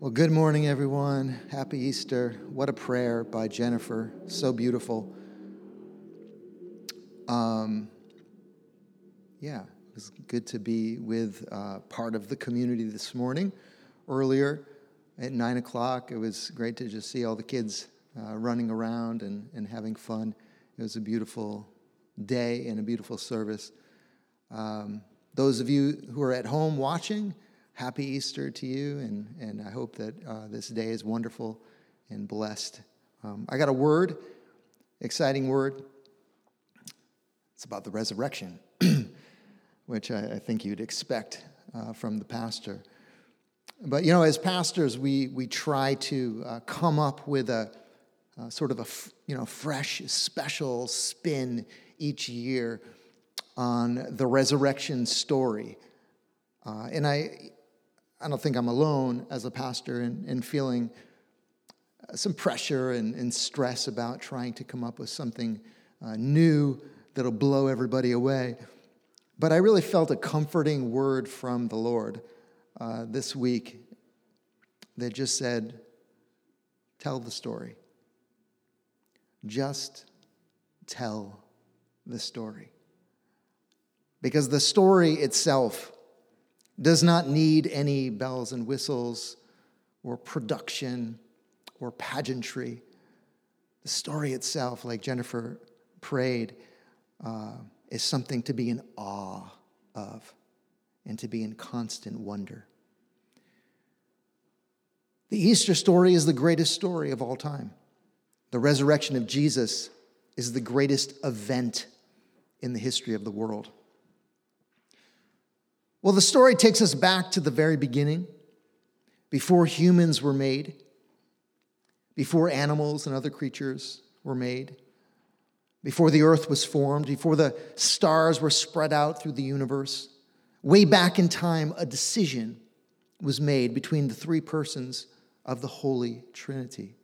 Well, good morning, everyone. Happy Easter. What a prayer by Jennifer. So beautiful. Um, yeah, it was good to be with uh, part of the community this morning. Earlier at 9 o'clock, it was great to just see all the kids uh, running around and, and having fun. It was a beautiful day and a beautiful service. Um, those of you who are at home watching, happy Easter to you, and, and I hope that uh, this day is wonderful and blessed. Um, I got a word, exciting word. It's about the resurrection, which I, I, think you'd expect uh, from the pastor. But you know, as pastors, we, we try to uh, come up with a sort of a you know fresh, special spin each year on the resurrection story. Uh, and I, I don't think I'm alone as a pastor in, in feeling uh, some pressure and, and, stress about trying to come up with something uh, new that'll blow everybody away. But I really felt a comforting word from the Lord uh, this week that just said, Tell the story. Just tell the story. Because the story itself does not need any bells and whistles or production or pageantry. The story itself, like Jennifer prayed, uh, is something to be in awe of and to be in constant wonder. The Easter story is the greatest story of all time. The resurrection of Jesus is the greatest event in the history of the world. Well, the story takes us back to the very beginning, before humans were made, before animals and other creatures were made, before the earth was formed, before the stars were spread out through the universe. Way back in time, a decision was made between the three persons of the Holy Trinity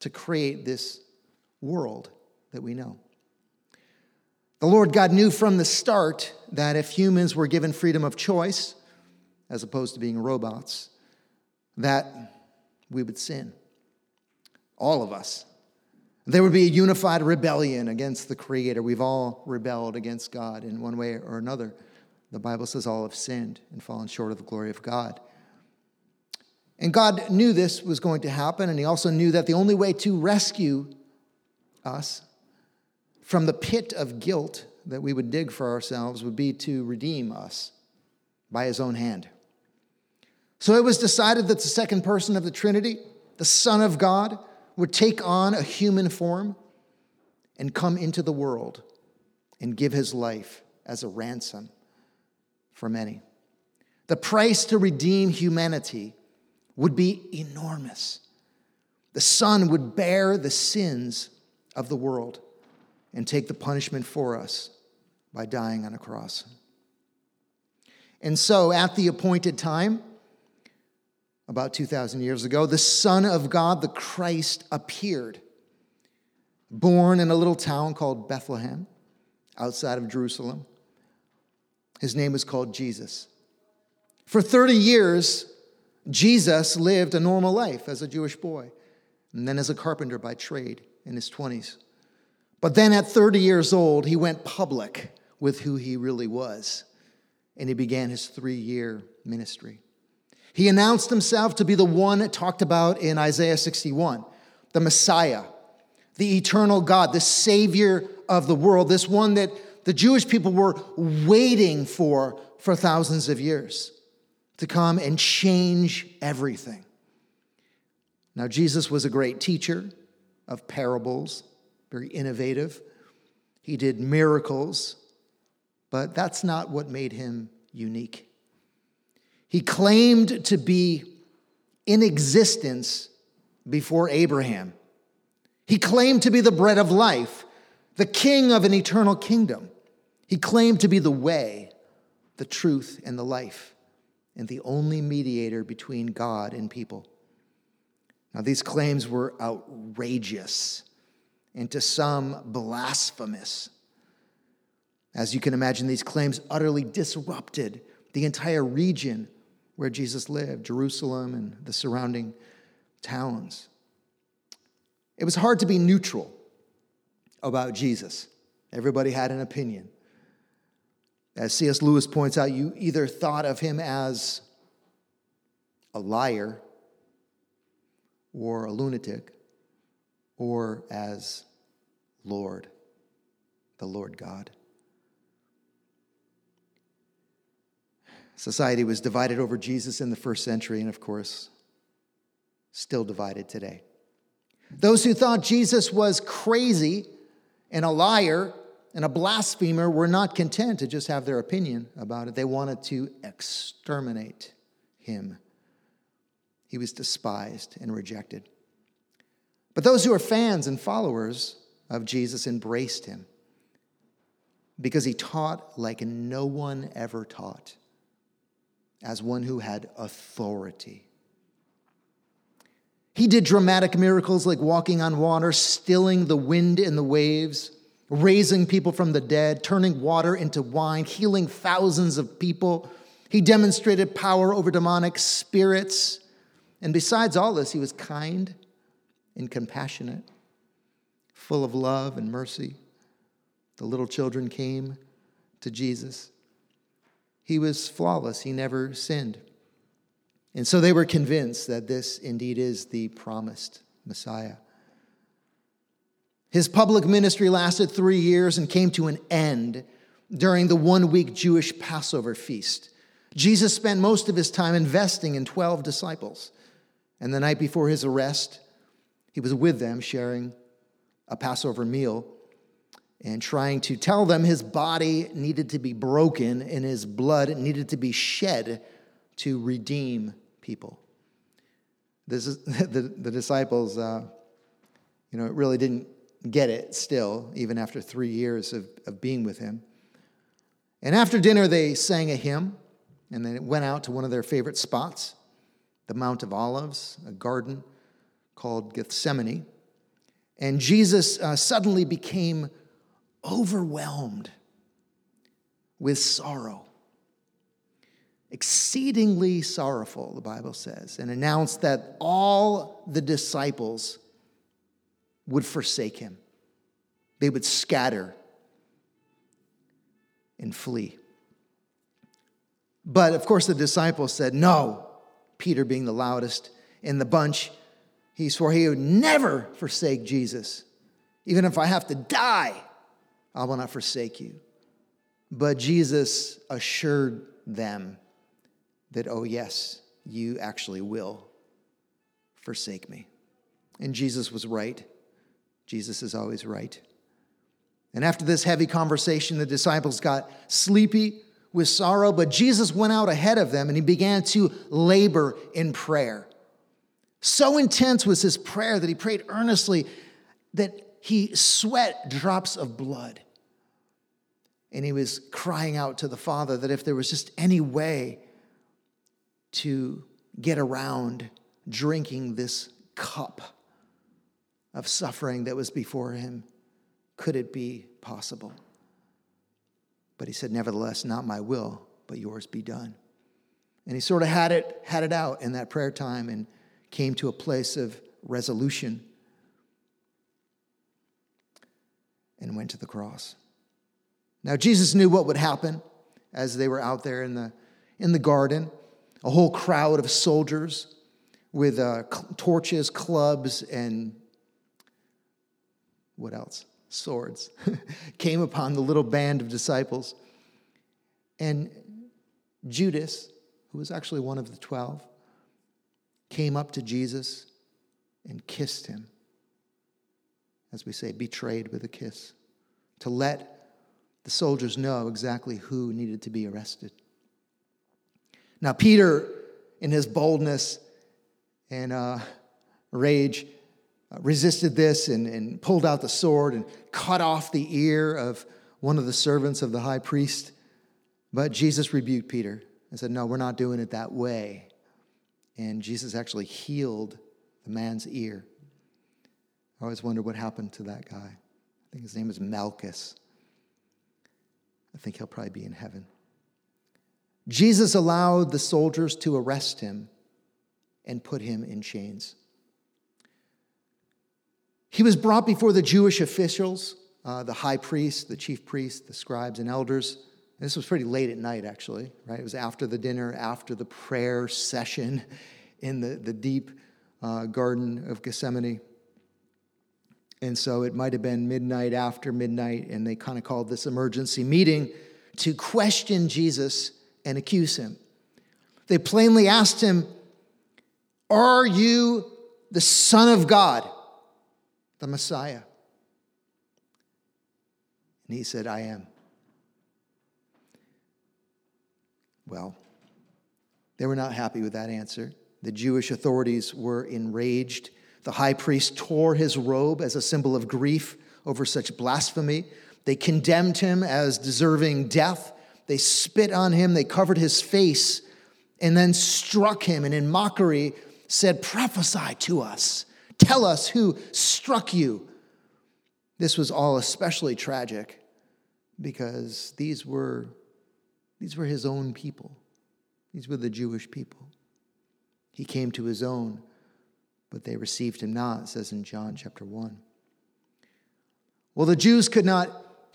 to create this world that we know. The Lord God knew from the start that if humans were given freedom of choice, as opposed to being robots, that we would sin. All of us. There would be a unified rebellion against the Creator. We've all rebelled against God in one way or another. The Bible says all have sinned and fallen short of the glory of God. And God knew this was going to happen, and He also knew that the only way to rescue us from the pit of guilt that we would dig for ourselves would be to redeem us by his own hand. So it was decided that the second person of the Trinity, the Son of God, would take on a human form and come into the world and give his life as a ransom for many. The price to redeem humanity would be enormous. The Son would bear the sins of the world and take the punishment for us by dying on a cross. And so, at the appointed time, about 2,000 years ago, the Son of God, the Christ, appeared, born in a little town called Bethlehem outside of Jerusalem. His name was called Jesus. For 30 years, Jesus lived a normal life as a Jewish boy, and then as a carpenter by trade in his 20s. But then at 30 years old, he went public with who he really was, and he began his three year ministry. He announced himself to be the one talked about in Isaiah 61, the Messiah, the eternal God, the Savior of the world, this one that the Jewish people were waiting for for thousands of years to come and change everything. Now, Jesus was a great teacher of parables very innovative. He did miracles, but that's not what made him unique. He claimed to be in existence before Abraham. He claimed to be the bread of life, the king of an eternal kingdom. He claimed to be the way, the truth, and the life, and the only mediator between God and people. Now, these claims were outrageous and to some blasphemous. As you can imagine, these claims utterly disrupted the entire region where Jesus lived, Jerusalem and the surrounding towns. It was hard to be neutral about Jesus. Everybody had an opinion. As C.S. Lewis points out, you either thought of him as a liar or a lunatic or as Lord, the Lord God. Society was divided over Jesus in the first century, and of course, still divided today. Those who thought Jesus was crazy and a liar and a blasphemer were not content to just have their opinion about it. They wanted to exterminate him. He was despised and rejected. But those who are fans and followers of Jesus embraced him because he taught like no one ever taught as one who had authority. He did dramatic miracles like walking on water, stilling the wind and the waves, raising people from the dead, turning water into wine, healing thousands of people. He demonstrated power over demonic spirits. And besides all this, he was kind and compassionate, full of love and mercy. The little children came to Jesus. He was flawless, he never sinned. And so they were convinced that this indeed is the promised Messiah. His public ministry lasted three years and came to an end during the one week Jewish Passover feast. Jesus spent most of his time investing in 12 disciples. And the night before his arrest, he was with them sharing a Passover meal and trying to tell them his body needed to be broken and his blood needed to be shed to redeem people. This is, the, the disciples, uh, you know, really didn't get it still, even after three years of, of being with him. And after dinner, they sang a hymn and then went out to one of their favorite spots, the Mount of Olives, a garden called Gethsemane. And Jesus uh, suddenly became overwhelmed with sorrow, exceedingly sorrowful, the Bible says, and announced that all the disciples would forsake him. They would scatter and flee. But of course, the disciples said, No. Peter, being the loudest in the bunch, he swore he would never forsake Jesus. Even if I have to die, I will not forsake you. But Jesus assured them that, oh, yes, you actually will forsake me. And Jesus was right. Jesus is always right. And after this heavy conversation, the disciples got sleepy with sorrow, but Jesus went out ahead of them and he began to labor in prayer. So intense was his prayer that he prayed earnestly that he sweat drops of blood. And he was crying out to the Father that if there was just any way to get around drinking this cup of suffering that was before him, could it be possible? But he said, Nevertheless, not my will, but yours be done. And he sort of had it, had it out in that prayer time and came to a place of resolution and went to the cross. Now, Jesus knew what would happen as they were out there in the, in the garden. A whole crowd of soldiers with uh, torches, clubs, and what else? Swords came upon the little band of disciples. And Judas, who was actually one of the twelve, came up to Jesus and kissed him. As we say, betrayed with a kiss, to let the soldiers know exactly who needed to be arrested. Now, Peter, in his boldness and uh, rage, uh, resisted this and, and pulled out the sword and cut off the ear of one of the servants of the high priest. But Jesus rebuked Peter and said, No, we're not doing it that way. And Jesus actually healed the man's ear. I always wonder what happened to that guy. I think his name is Malchus. I think he'll probably be in heaven. Jesus allowed the soldiers to arrest him and put him in chains. He was brought before the Jewish officials, uh, the high priest, the chief priest, the scribes, and elders. This was pretty late at night, actually, right? It was after the dinner, after the prayer session in the, the deep uh, Garden of Gethsemane. And so it might have been midnight after midnight, and they kind of called this emergency meeting to question Jesus and accuse him. They plainly asked him, Are you the Son of God, the Messiah? And he said, I am. Well, they were not happy with that answer. The Jewish authorities were enraged. The high priest tore his robe as a symbol of grief over such blasphemy. They condemned him as deserving death. They spit on him, they covered his face, and then struck him, and in mockery said, Prophesy to us. Tell us who struck you. This was all especially tragic because these were, these were his own people. These were the Jewish people. He came to his own, but they received him not, says in John chapter 1. Well, the Jews could not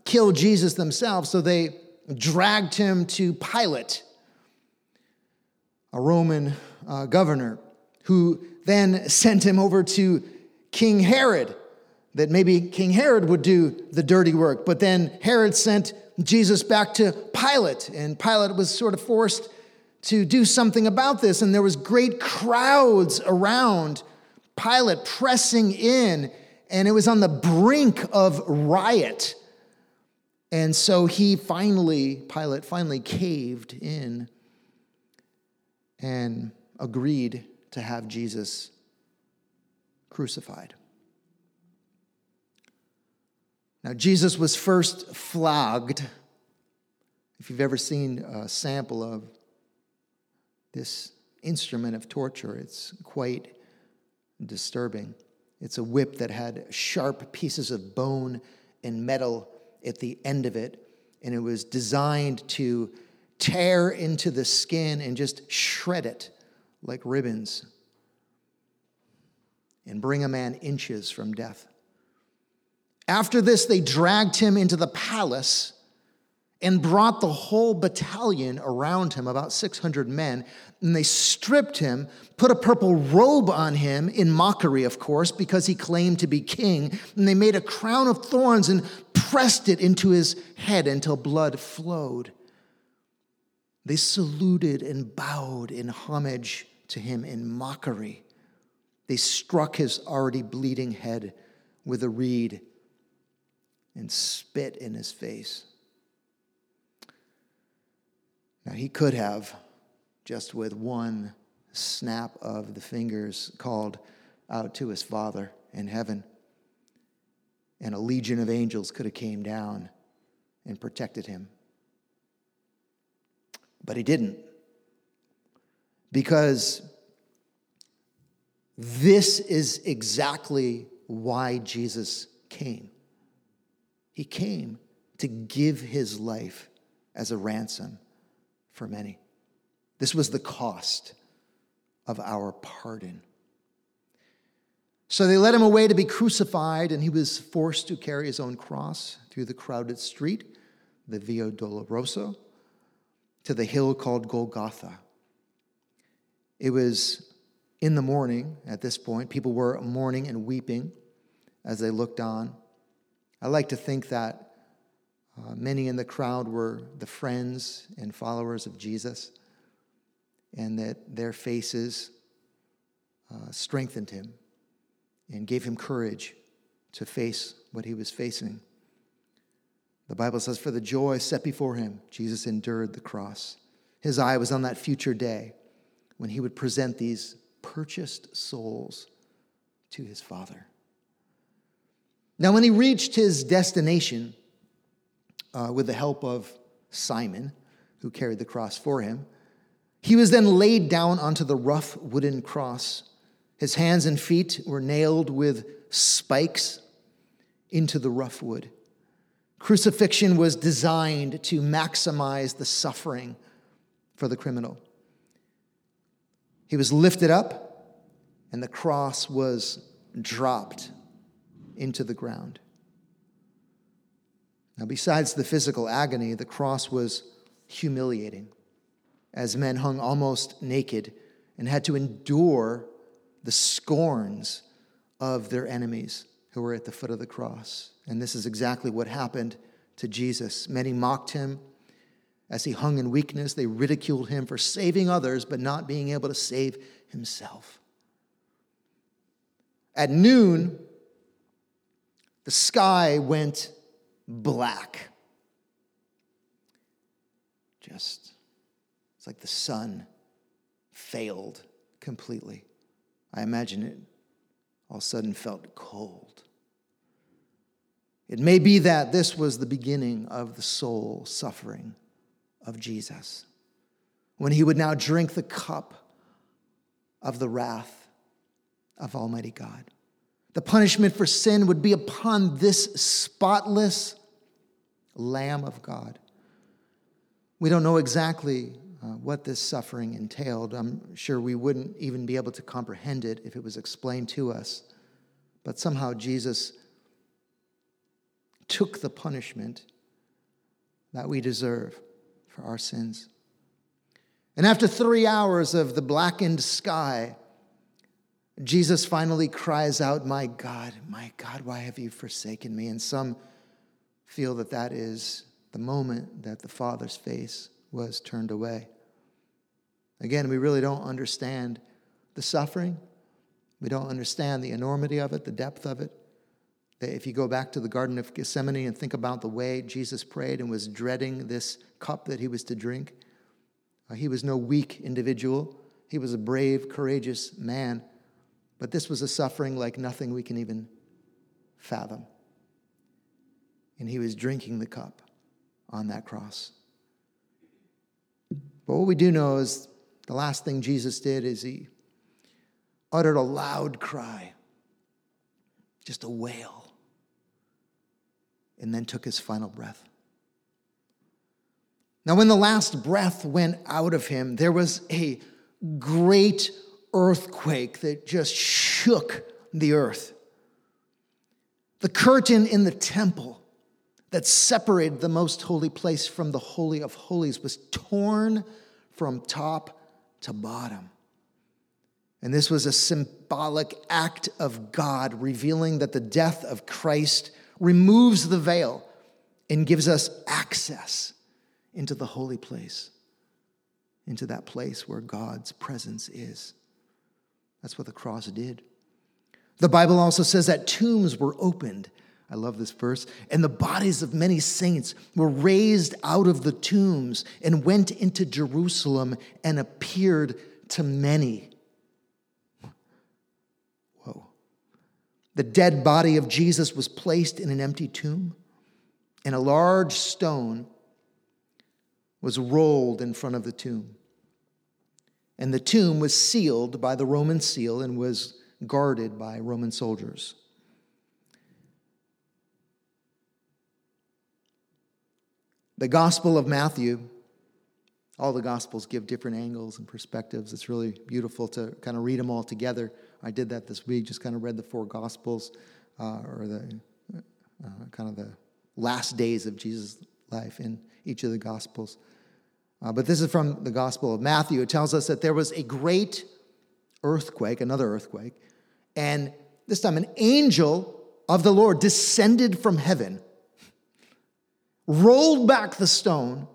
kill Jesus themselves, so they dragged him to Pilate, a Roman uh, governor, who then sent him over to King Herod, that maybe King Herod would do the dirty work. But then Herod sent Jesus back to Pilate, and Pilate was sort of forced to do something about this. And there was great crowds around Pilate pressing in, and it was on the brink of riot. And so he finally, Pilate finally caved in and agreed to have Jesus crucified. Now, Jesus was first flogged. If you've ever seen a sample of this instrument of torture. It's quite disturbing. It's a whip that had sharp pieces of bone and metal at the end of it, and it was designed to tear into the skin and just shred it like ribbons and bring a man inches from death. After this, they dragged him into the palace and brought the whole battalion around him, about 600 men, and they stripped him, put a purple robe on him, in mockery, of course, because he claimed to be king, and they made a crown of thorns and pressed it into his head until blood flowed. They saluted and bowed in homage to him in mockery. They struck his already bleeding head with a reed and spit in his face. Now, he could have, just with one snap of the fingers, called out to his Father in heaven, and a legion of angels could have came down and protected him. But he didn't. Because this is exactly why Jesus came. He came to give his life as a ransom for many. This was the cost of our pardon. So they led him away to be crucified, and he was forced to carry his own cross through the crowded street, the Via Dolorosa, to the hill called Golgotha. It was in the morning at this point. People were mourning and weeping as they looked on. I like to think that uh, many in the crowd were the friends and followers of Jesus, and that their faces uh, strengthened him and gave him courage to face what he was facing. The Bible says, For the joy set before him, Jesus endured the cross. His eye was on that future day when he would present these purchased souls to his Father. Now, when he reached his destination, uh, with the help of Simon, who carried the cross for him. He was then laid down onto the rough wooden cross. His hands and feet were nailed with spikes into the rough wood. Crucifixion was designed to maximize the suffering for the criminal. He was lifted up, and the cross was dropped into the ground. Now, besides the physical agony, the cross was humiliating as men hung almost naked and had to endure the scorns of their enemies who were at the foot of the cross. And this is exactly what happened to Jesus. Many mocked him as he hung in weakness. They ridiculed him for saving others, but not being able to save himself. At noon, the sky went black. Just, it's like the sun failed completely. I imagine it all of a sudden felt cold. It may be that this was the beginning of the soul suffering of Jesus, when he would now drink the cup of the wrath of Almighty God. The punishment for sin would be upon this spotless Lamb of God. We don't know exactly uh, what this suffering entailed. I'm sure we wouldn't even be able to comprehend it if it was explained to us. But somehow Jesus took the punishment that we deserve for our sins. And after three hours of the blackened sky, Jesus finally cries out, My God, my God, why have you forsaken me? And some feel that that is the moment that the Father's face was turned away. Again, we really don't understand the suffering. We don't understand the enormity of it, the depth of it. If you go back to the Garden of Gethsemane and think about the way Jesus prayed and was dreading this cup that he was to drink, uh, he was no weak individual. He was a brave, courageous man. But this was a suffering like nothing we can even fathom. And he was drinking the cup on that cross. But what we do know is the last thing Jesus did is he uttered a loud cry, just a wail and then took his final breath. Now, when the last breath went out of him, there was a great earthquake that just shook the earth. The curtain in the temple that separated the most holy place from the Holy of Holies was torn from top to bottom. And this was a symbolic act of God revealing that the death of Christ removes the veil and gives us access into the holy place, into that place where God's presence is. That's what the cross did. The Bible also says that tombs were opened. I love this verse. And the bodies of many saints were raised out of the tombs and went into Jerusalem and appeared to many. Whoa. The dead body of Jesus was placed in an empty tomb, and a large stone was rolled in front of the tomb. And the tomb was sealed by the Roman seal and was guarded by Roman soldiers. The Gospel of Matthew, all the Gospels give different angles and perspectives. It's really beautiful to kind of read them all together. I did that this week, just kind of read the four Gospels uh, or the uh, kind of the last days of Jesus' life in each of the Gospels. Uh, but this is from the Gospel of Matthew. It tells us that there was a great earthquake, another earthquake, and this time an angel of the Lord descended from heaven, rolled back the stone,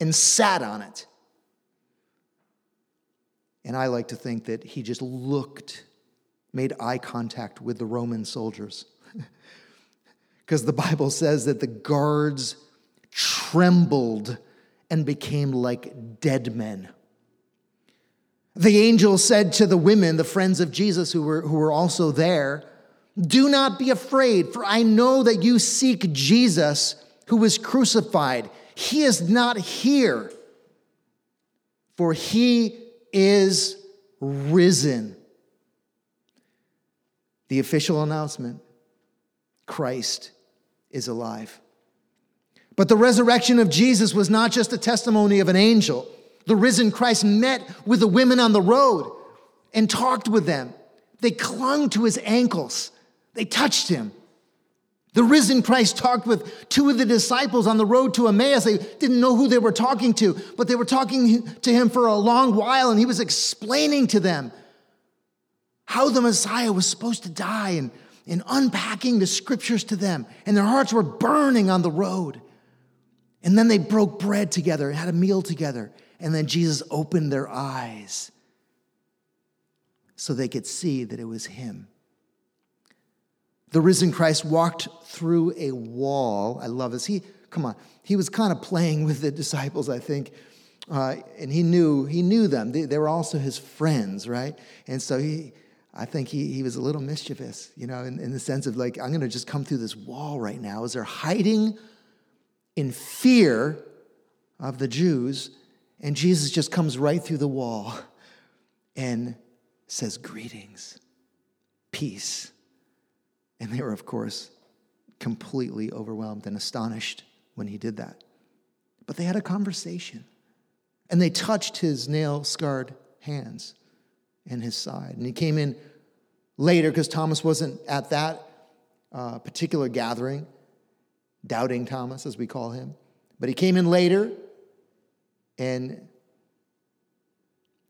and sat on it. And I like to think that he just looked, made eye contact with the Roman soldiers. Because the Bible says that the guards trembled and became like dead men. The angel said to the women, the friends of Jesus who were, who were also there, Do not be afraid, for I know that you seek Jesus who was crucified. He is not here, for he is risen. The official announcement Christ is alive. But the resurrection of Jesus was not just a testimony of an angel, The risen Christ met with the women on the road and talked with them. They clung to his ankles, they touched him. The risen Christ talked with two of the disciples on the road to Emmaus. They didn't know who they were talking to, but they were talking to him for a long while, and he was explaining to them how the Messiah was supposed to die and, and unpacking the scriptures to them. And their hearts were burning on the road. And then they broke bread together and had a meal together. And then Jesus opened their eyes so they could see that it was him. The risen Christ walked through a wall. I love this. He, come on, he was kind of playing with the disciples, I think. Uh, and he knew he knew them. They, they, were also his friends, right? And so he, I think he, he was a little mischievous, you know, in, in the sense of like, I'm going to just come through this wall right now. As they're hiding in fear of the Jews, and Jesus just comes right through the wall and says, Greetings, peace. And they were, of course, completely overwhelmed and astonished when he did that. But they had a conversation and they touched his nail scarred hands and his side. And he came in later because Thomas wasn't at that uh, particular gathering, doubting Thomas, as we call him. But he came in later and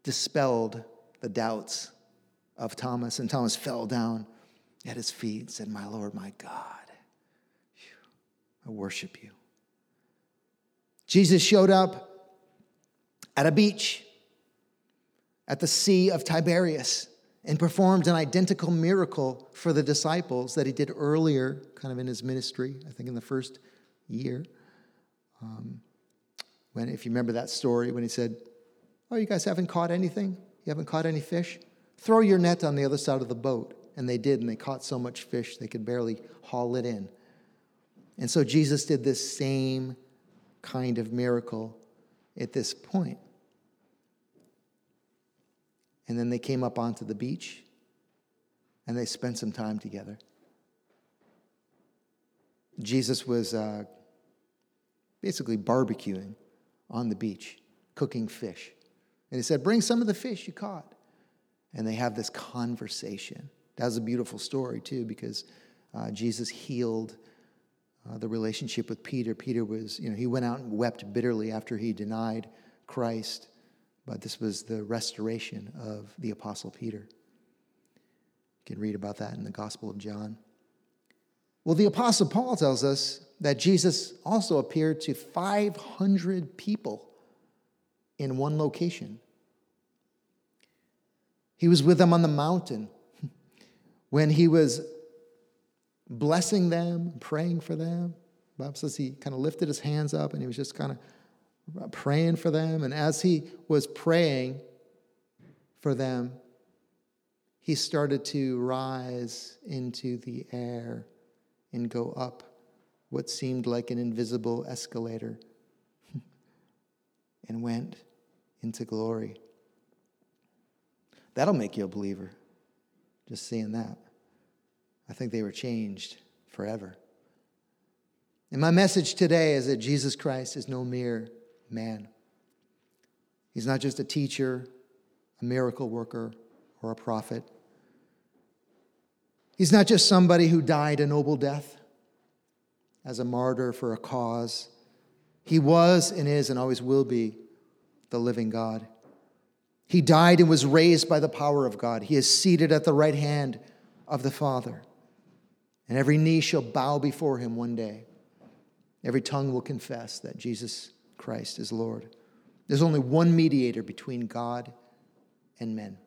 dispelled the doubts of Thomas. And Thomas fell down at his feet and said, My Lord, my God, I worship you. Jesus showed up at a beach at the Sea of Tiberias and performed an identical miracle for the disciples that he did earlier, kind of in his ministry, I think in the first year. Um, when, if you remember that story, when he said, Oh, you guys haven't caught anything? You haven't caught any fish? Throw your net on the other side of the boat. And they did, and they caught so much fish they could barely haul it in. And so Jesus did this same kind of miracle at this point. And then they came up onto the beach and they spent some time together. Jesus was uh, basically barbecuing on the beach, cooking fish. And he said, Bring some of the fish you caught. And they have this conversation. That was a beautiful story, too, because uh, Jesus healed uh, the relationship with Peter. Peter was, you know, he went out and wept bitterly after he denied Christ, but this was the restoration of the Apostle Peter. You can read about that in the Gospel of John. Well, the Apostle Paul tells us that Jesus also appeared to 500 people in one location. He was with them on the mountain when he was blessing them, praying for them. Bible says he kind of lifted his hands up and he was just kind of praying for them. And as he was praying for them, he started to rise into the air and go up what seemed like an invisible escalator and went into glory. That'll make you a believer just seeing that. I think they were changed forever. And my message today is that Jesus Christ is no mere man. He's not just a teacher, a miracle worker, or a prophet. He's not just somebody who died a noble death as a martyr for a cause. He was and is and always will be the living God. He died and was raised by the power of God. He is seated at the right hand of the Father. And every knee shall bow before him one day. Every tongue will confess that Jesus Christ is Lord. There's only one mediator between God and men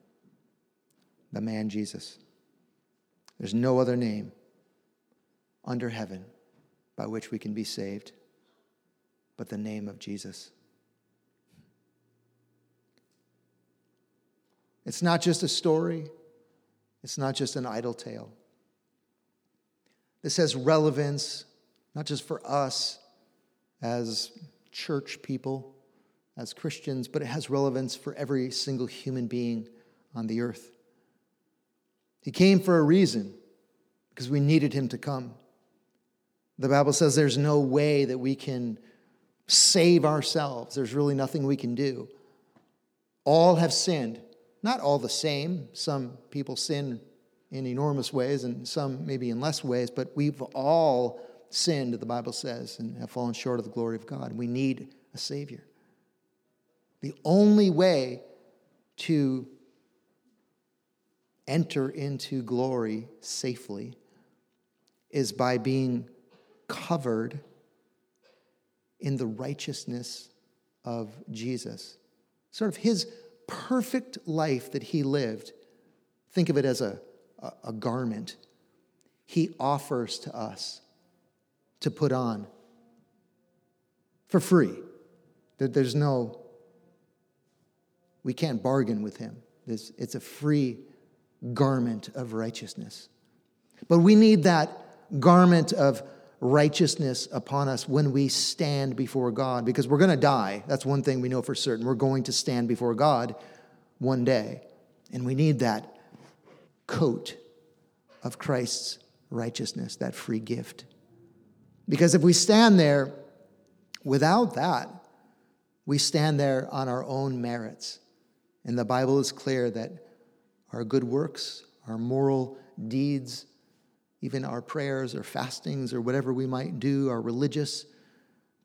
the man Jesus. There's no other name under heaven by which we can be saved but the name of Jesus. It's not just a story, it's not just an idle tale. This has relevance not just for us as church people, as Christians, but it has relevance for every single human being on the earth. He came for a reason, because we needed him to come. The Bible says there's no way that we can save ourselves, there's really nothing we can do. All have sinned. Not all the same. Some people sin in enormous ways and some maybe in less ways, but we've all sinned, the Bible says, and have fallen short of the glory of God. We need a Savior. The only way to enter into glory safely is by being covered in the righteousness of Jesus. Sort of his perfect life that he lived. Think of it as a, a, a garment he offers to us to put on for free. That there's no, we can't bargain with him. It's a free garment of righteousness. But we need that garment of righteousness upon us when we stand before God because we're going to die. That's one thing we know for certain. We're going to stand before God one day. And we need that coat of Christ's righteousness, that free gift. Because if we stand there without that, we stand there on our own merits. And the Bible is clear that our good works, our moral deeds, even our prayers or fastings or whatever we might do, our religious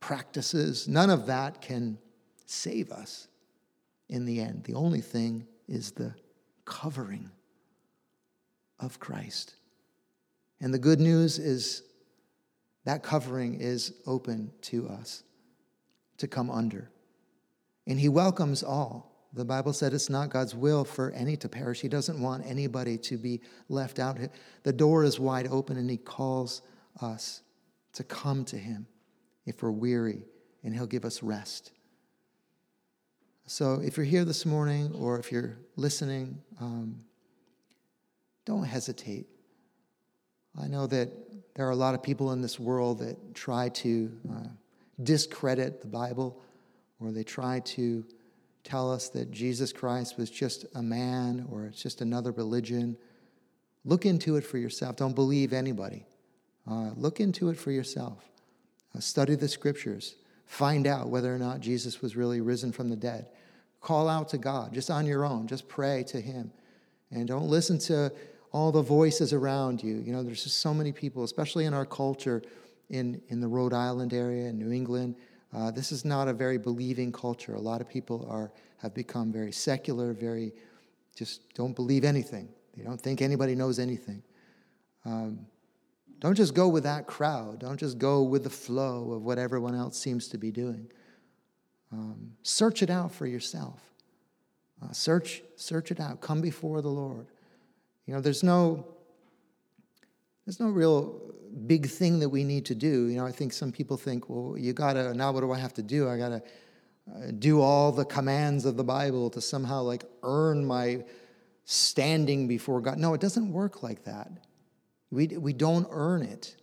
practices, none of that can save us in the end. The only thing is the covering of Christ. And the good news is that covering is open to us to come under. And he welcomes all. The Bible said it's not God's will for any to perish. He doesn't want anybody to be left out. The door is wide open and he calls us to come to him if we're weary and he'll give us rest. So if you're here this morning or if you're listening, um, don't hesitate. I know that there are a lot of people in this world that try to uh, discredit the Bible or they try to tell us that Jesus Christ was just a man or it's just another religion. Look into it for yourself. Don't believe anybody. Uh, look into it for yourself. Uh, study the scriptures. Find out whether or not Jesus was really risen from the dead. Call out to God just on your own. Just pray to Him. And don't listen to all the voices around you. You know, there's just so many people, especially in our culture in, in the Rhode Island area, in New England. Uh, this is not a very believing culture. A lot of people are, have become very secular, very just don't believe anything. They don't think anybody knows anything. Um, don't just go with that crowd. Don't just go with the flow of what everyone else seems to be doing. Um, search it out for yourself. Uh, search, search it out. Come before the Lord. You know, there's no, there's no real big thing that we need to do. You know, I think some people think, well, you gotta, now what do I have to do? I gotta uh, do all the commands of the Bible to somehow like earn my standing before God. No, it doesn't work like that. We, we don't earn it.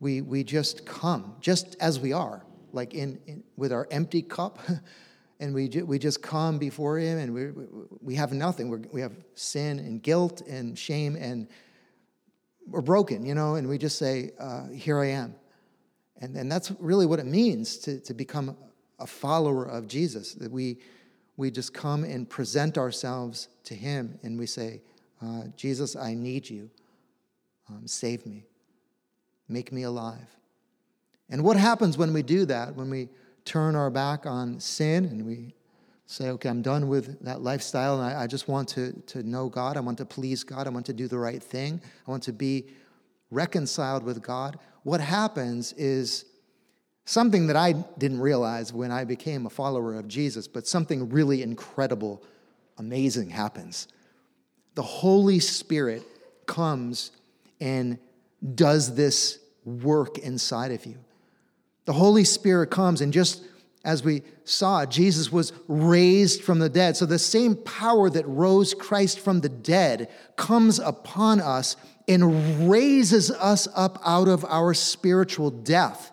We, we just come, just as we are, like in, in with our empty cup. and we, we just come before him and we, we have nothing. We're, we have sin and guilt and shame and we're broken, you know, and we just say, uh, Here I am. And, and that's really what it means to, to become a follower of Jesus, that we, we just come and present ourselves to Him and we say, uh, Jesus, I need you. Um, save me. Make me alive. And what happens when we do that, when we turn our back on sin and we say, okay, I'm done with that lifestyle and I, I, just want to, to know God. I want to please God. I want to do the right thing. I want to be reconciled with God. What happens is something that I didn't realize when I became a follower of Jesus, but something really incredible, amazing happens. The Holy Spirit comes and does this work inside of you. The Holy Spirit comes and just as we saw, Jesus was raised from the dead. So the same power that rose Christ from the dead comes upon us and raises us up out of our spiritual death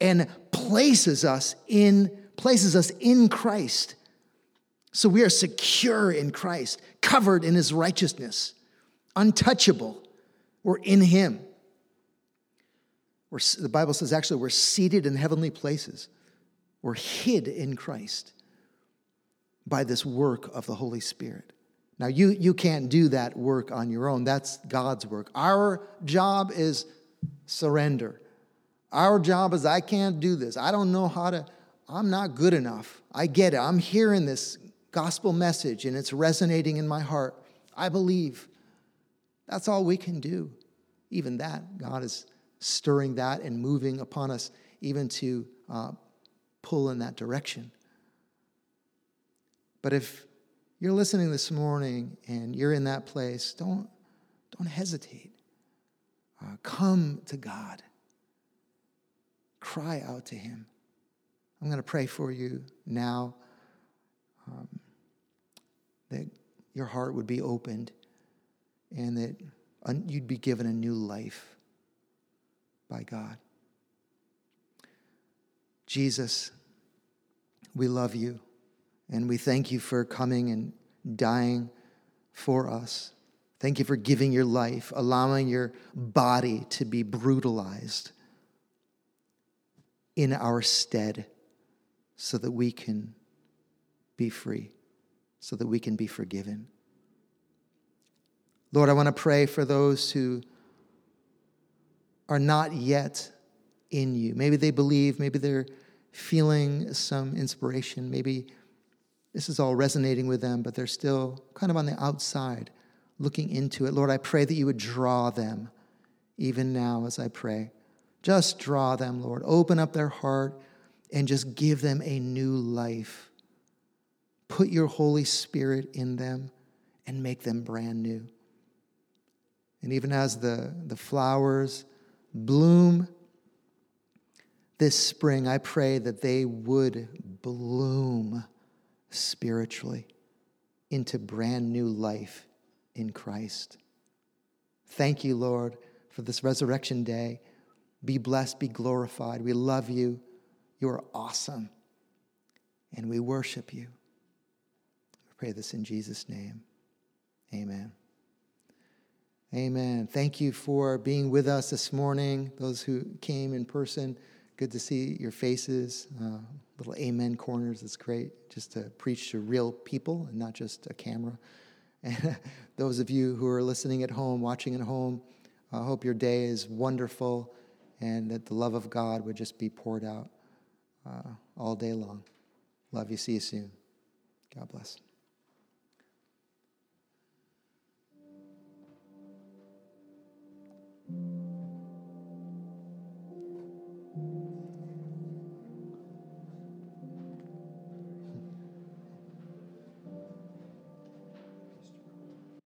and places us in places us in Christ. So we are secure in Christ, covered in his righteousness, untouchable. We're in him. We're, the Bible says actually we're seated in heavenly places. We're hid in Christ. by this work of the Holy Spirit. Now, you, you can't do that work on your own. That's God's work. Our job is surrender. Our job is I can't do this. I don't know how to, I'm not good enough. I get it. I'm hearing this gospel message and it's resonating in my heart. I believe. That's all we can do. Even that, God is stirring that and moving upon us, even to uh, pull in that direction. But if you're listening this morning and you're in that place, don't, don't hesitate. Uh, come to God. Cry out to Him. I'm going to pray for you now um, that your heart would be opened and that you'd be given a new life by God. Jesus, we love you and we thank you for coming and dying for us. Thank you for giving your life, allowing your body to be brutalized in our stead so that we can be free, so that we can be forgiven. Lord, I want to pray for those who are not yet in you. Maybe they believe, maybe they're feeling some inspiration, maybe this is all resonating with them, but they're still kind of on the outside looking into it. Lord, I pray that you would draw them even now as I pray. Just draw them, Lord. Open up their heart and just give them a new life. Put your Holy Spirit in them and make them brand new. And even as the, the flowers bloom this spring, I pray that they would bloom spiritually into brand new life in Christ. Thank you, Lord, for this resurrection day. Be blessed, be glorified. We love you. You are awesome. And we worship you. We pray this in Jesus' name. Amen. Amen. Thank you for being with us this morning. Those who came in person, good to see your faces. Uh, little amen corners. It's great just to preach to real people and not just a camera. And those of you who are listening at home, watching at home, I hope your day is wonderful and that the love of God would just be poured out uh, all day long. Love you. See you soon. God bless.